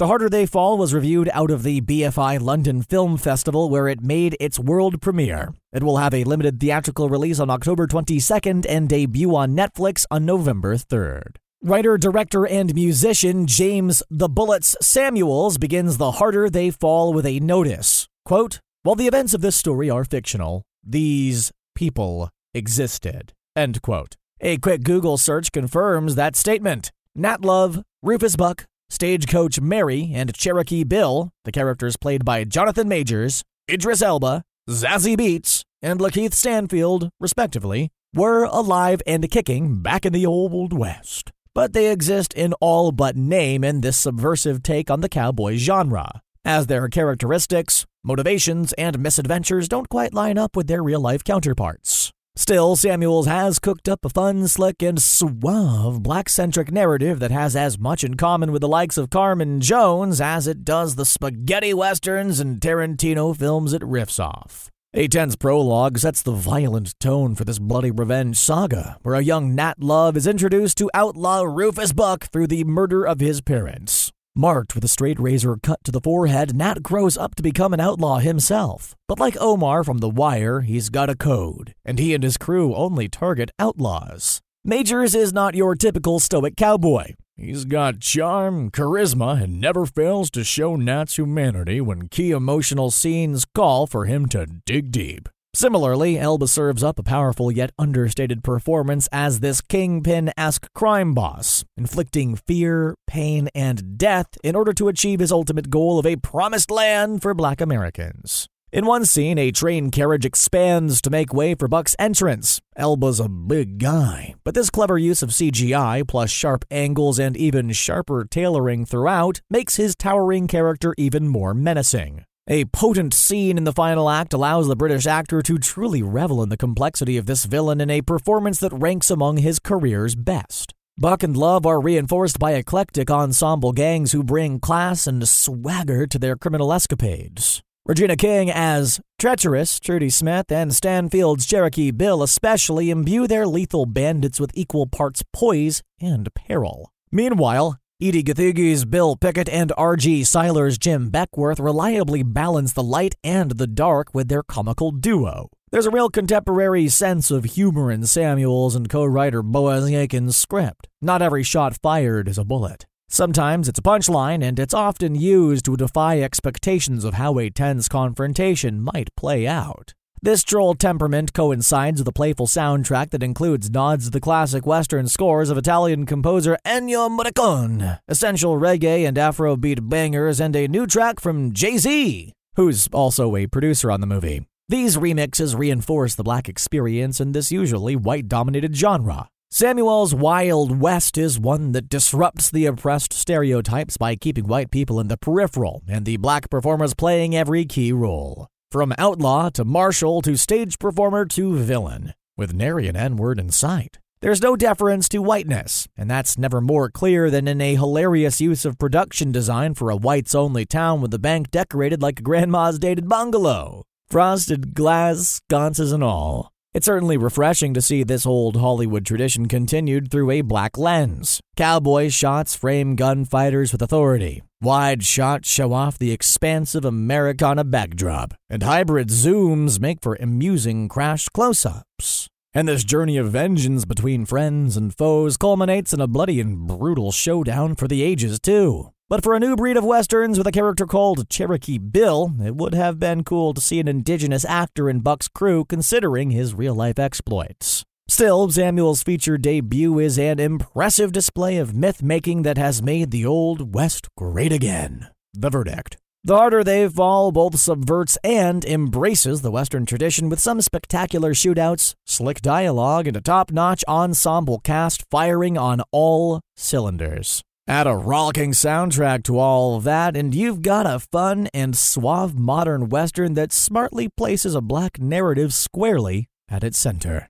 The Harder They Fall was reviewed out of the BFI London Film Festival where it made its world premiere. It will have a limited theatrical release on October 22nd and debut on Netflix on November 3rd. Writer, director, and musician Jeymes The Bullitts Samuels begins The Harder They Fall with a notice. Quote, While the events of this story are fictional, these people existed. End quote. A quick Google search confirms that statement. Nat Love, Rufus Buck, Stagecoach Mary, and Cherokee Bill, the characters played by Jonathan Majors, Idris Elba, Zazie Beetz, and LaKeith Stanfield, respectively, were alive and kicking back in the Old West. But they exist in all but name in this subversive take on the cowboy genre, as their characteristics, motivations, and misadventures don't quite line up with their real life counterparts. Still, Samuels has cooked up a fun, slick, and suave black centric narrative that has as much in common with the likes of Carmen Jones as it does the spaghetti westerns and Tarantino films it riffs off. A tense prologue sets the violent tone for this bloody revenge saga, where a young Nat Love is introduced to outlaw Rufus Buck through the murder of his parents. Marked with a straight razor cut to the forehead, Nat grows up to become an outlaw himself. But like Omar from The Wire, he's got a code, and he and his crew only target outlaws. Majors is not your typical stoic cowboy. He's got charm, charisma, and never fails to show Nat's humanity when key emotional scenes call for him to dig deep. Similarly, Elba serves up a powerful yet understated performance as this kingpin esque crime boss, inflicting fear, pain, and death in order to achieve his ultimate goal of a promised land for black Americans. In one scene, a train carriage expands to make way for Buck's entrance. Elba's a big guy, but this clever use of CGI, plus sharp angles and even sharper tailoring throughout, makes his towering character even more menacing. A potent scene in the final act allows the British actor to truly revel in the complexity of this villain in a performance that ranks among his career's best. Buck and Love are reinforced by eclectic ensemble gangs who bring class and swagger to their criminal escapades. Regina King as treacherous Trudy Smith and Stanfield's Cherokee Bill especially imbue their lethal bandits with equal parts poise and peril. Meanwhile, Edi Gathegi's Bill Pickett and R.J. Cyler's Jim Beckwourth reliably balance the light and the dark with their comical duo. There's a real contemporary sense of humor in Samuels and co-writer Boaz Yakin's script. Not every shot fired is a bullet. Sometimes it's a punchline, and it's often used to defy expectations of how a tense confrontation might play out. This droll temperament coincides with a playful soundtrack that includes nods to the classic Western scores of Italian composer Ennio Morricone, essential reggae and Afrobeat bangers, and a new track from Jay Z, who's also a producer on the movie. These remixes reinforce the black experience in this usually white dominated genre. Samuel's Wild West is one that disrupts the oppressed stereotypes by keeping white people in the peripheral and the black performers playing every key role. From outlaw to marshal to stage performer to villain, with nary an N word in sight. There's no deference to whiteness, and that's never more clear than in a hilarious use of production design for a whites only town with the bank decorated like a grandma's dated bungalow. Frosted glass, sconces, and all. It's certainly refreshing to see this old Hollywood tradition continued through a black lens. Cowboy shots frame gunfighters with authority. Wide shots show off the expansive Americana backdrop, and hybrid zooms make for amusing crash close ups. And this journey of vengeance between friends and foes culminates in a bloody and brutal showdown for the ages, too. But for a new breed of westerns with a character called Cherokee Bill, it would have been cool to see an indigenous actor in Buck's crew considering his real life exploits. Still, Samuel's feature debut is an impressive display of myth making that has made the Old West great again. The verdict The Harder They Fall both subverts and embraces the Western tradition with some spectacular shootouts, slick dialogue, and a top notch ensemble cast firing on all cylinders. Add a rollicking soundtrack to all that, and you've got a fun and suave modern Western that smartly places a black narrative squarely at its center.